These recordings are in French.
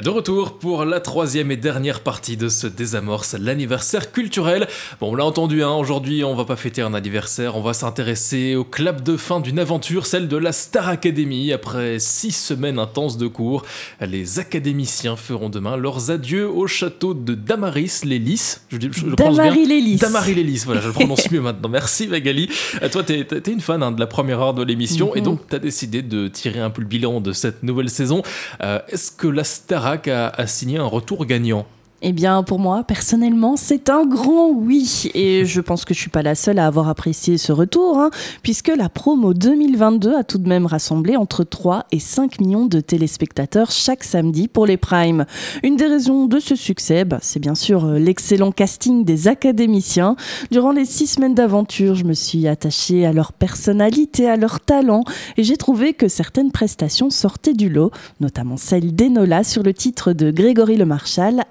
De retour pour la troisième et dernière partie de ce désamorce, l'anniversaire culturel. Bon, on l'a entendu, hein, aujourd'hui on va pas fêter un anniversaire, on va s'intéresser au clap de fin d'une aventure, celle de la Star Academy. Après six semaines intenses de cours, les académiciens feront demain leurs adieux au château de Damaris les Lys. Je, les Lys. Damary les Lys, voilà, je le prononce mieux maintenant. Merci Magali. Euh, toi, tu es, une fan hein, de la première heure de l'émission et mhm. donc tu as décidé de tirer un peu le bilan de cette nouvelle saison. Euh, est-ce que la Starac a signé un retour gagnant eh bien, pour moi, personnellement, c'est un grand oui. Et je pense que je suis pas la seule à avoir apprécié ce retour, hein, puisque la promo 2022 a tout de même rassemblé entre 3 et 5 millions de téléspectateurs chaque samedi pour les primes. Une des raisons de ce succès, bah, c'est bien sûr euh, l'excellent casting des académiciens. Durant les six semaines d'aventure, je me suis attachée à leur personnalité, à leur talent, et j'ai trouvé que certaines prestations sortaient du lot, notamment celle d'Enola sur le titre de Grégory Le Marchal,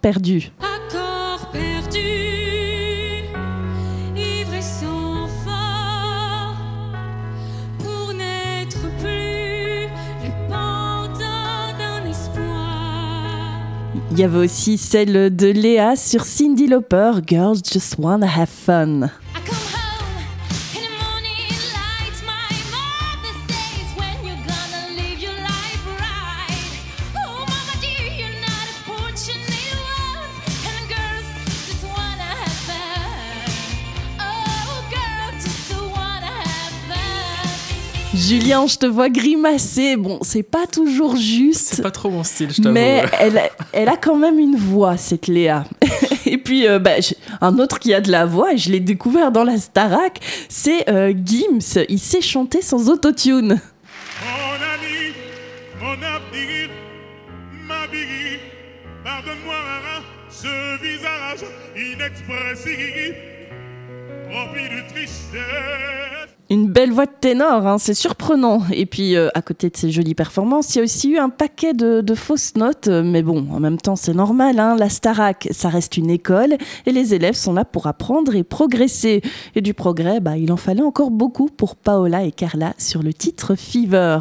Perdu. Accord perdu, ivre et sans phare, pour n'être plus le pendant d'un espoir. Il y avait aussi celle de Léa sur Cindy Lauper, Girls Just Wanna Have Fun. Julien, je te vois grimacer. Bon, c'est pas toujours juste. C'est pas trop mon style, je t'avoue. Mais elle, elle, a quand même une voix, cette Léa. et puis, euh, bah, un autre qui a de la voix, et je l'ai découvert dans la Starac, c'est euh, Gims. Il sait chanter sans autotune. Mon ami, mon avenir, ma vie, pardonne-moi ce visage inexpressif, rempli de tristesse. Une belle voix de ténor, hein, c'est surprenant. Et puis, euh, à côté de ces jolies performances, il y a aussi eu un paquet de, fausses notes. Mais bon, en même temps, c'est normal. Hein. La Starac, ça reste une école et les élèves sont là pour apprendre et progresser. Et du progrès, bah, il en fallait encore beaucoup pour Paola et Carla sur le titre Fever.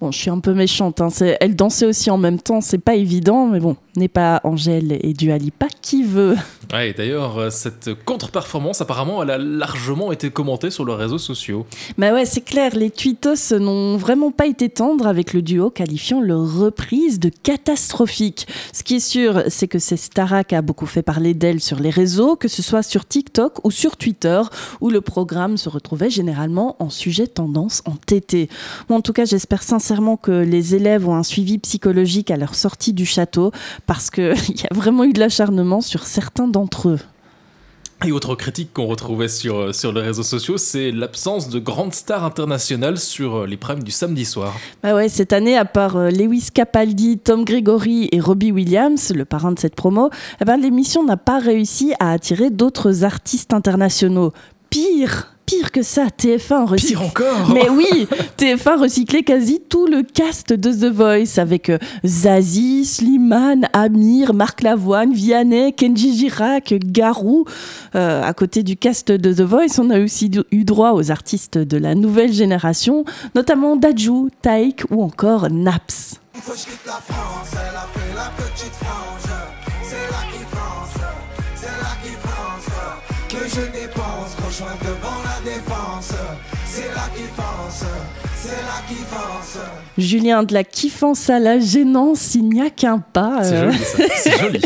Bon, je suis un peu méchante. Hein. Elle dansait aussi en même temps, c'est pas évident, mais bon, n'est pas Angèle et Dualipa qui veut. Ouais, d'ailleurs, euh, cette contre-performance, apparemment, elle a largement été commentée sur les réseaux sociaux. Bah ouais, c'est clair, les tweetos n'ont vraiment pas été tendres avec le duo, qualifiant leur reprise de catastrophique. Ce qui est sûr, c'est que c'est Starak a beaucoup fait parler d'elle sur les réseaux, que ce soit sur TikTok ou sur Twitter, où le programme se retrouvait généralement en sujet tendance en TT. en tout cas, j'espère sincèrement que les élèves ont un suivi psychologique à leur sortie du château, parce qu'il y a vraiment eu de l'acharnement sur certains d'entre eux. Et autre critique qu'on retrouvait sur, euh, sur les réseaux sociaux, c'est l'absence de grandes stars internationales sur euh, les primes du samedi soir. Bah ouais, cette année, à part euh, Lewis Capaldi, Tom Gregory et Robbie Williams, le parrain de cette promo, eh ben, l'émission n'a pas réussi à attirer d'autres artistes internationaux. Pire, pire que ça, TF1 recyclé. Pire encore Mais oui, TF1 recyclait quasi tout le cast de The Voice avec euh, Zazie, Slimane, Amir, Marc Lavoine, Vianney, Kenji Girac, Garou. Euh, à côté du cast de The Voice, on a aussi eu droit aux artistes de la nouvelle génération, notamment Dajou, Taïk ou encore Naps. que je dépense, rejoins devant la défense. C'est qui pense, c'est qui pense. Julien, de la kiffance à la gênance, il n'y a qu'un pas. C'est euh. joli, c'est joli.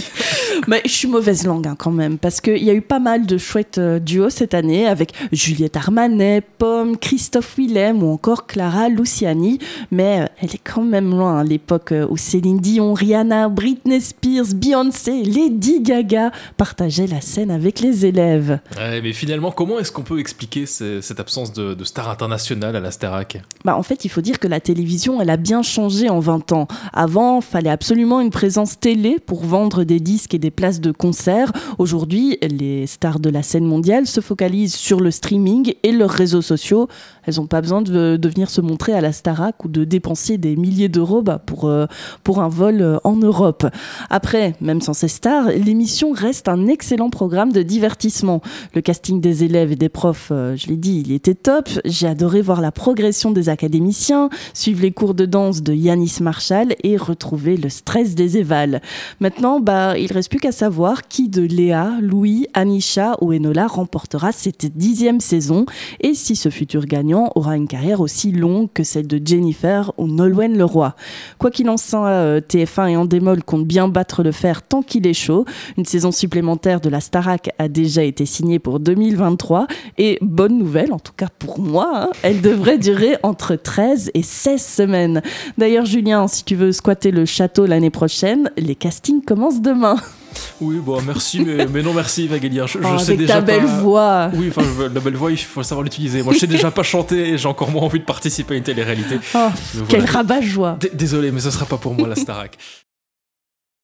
Mais je suis mauvaise langue hein, quand même, parce qu'il y a eu pas mal de chouettes euh, duos cette année avec Juliette Armanet, Pomme, Christophe Willem ou encore Clara Luciani. Mais euh, elle est quand même loin, à hein, l'époque euh, où Céline Dion, Rihanna, Britney Spears, Beyoncé, Lady Gaga partageaient la scène avec les élèves. mais finalement, comment est-ce qu'on peut expliquer cette absence de, de star internationale à la Starac Bah, en fait, il faut dire que la télévision, elle a bien changé en 20 ans. Avant, fallait absolument une présence télé pour vendre des disques et des places de concert. Aujourd'hui, les stars de la scène mondiale se focalisent sur le streaming et leurs réseaux sociaux. Elles n'ont pas besoin de, de venir se montrer à la Starac ou de dépenser des milliers d'euros bah, pour, euh, pour un vol euh, en Europe. Après, même sans ces stars, l'émission reste un excellent programme de divertissement. Le casting des élèves et des profs, euh, je l'ai dit, il était top. J'ai adoré voir la progression des académiciens, suivre les cours de danse de Yanis Marshall et retrouver le stress des évals. Maintenant, bah, il reste plus qu'à savoir qui de Léa, Louis, Anisha ou Enola remportera cette dixième saison et si ce futur gagnant aura une carrière aussi longue que celle de Jennifer ou Nolwenn Leroy. Quoi qu'il en soit, euh, TF1 et Endemol comptent bien battre le fer tant qu'il est chaud. Une saison supplémentaire de la Starac a déjà été signée pour 2023 et bonne nouvelle, en tout cas pour moi, hein, elle devrait durer entre 13 et 16 semaines. D'ailleurs, Julien, si tu veux squatter le château l'année prochaine, les castings commencent demain. Oui, bon, merci, mais, mais non merci, Vaguelia. Je, je Oh, sais avec déjà ta belle pas- voix. Oui, enfin, je- la belle voix, il faut savoir l'utiliser. Moi, je sais déjà pas chanter et j'ai encore moins envie de participer à une télé-réalité. Oh, quel rabat-joie. Désolé, mais ce sera pas pour moi la Starac.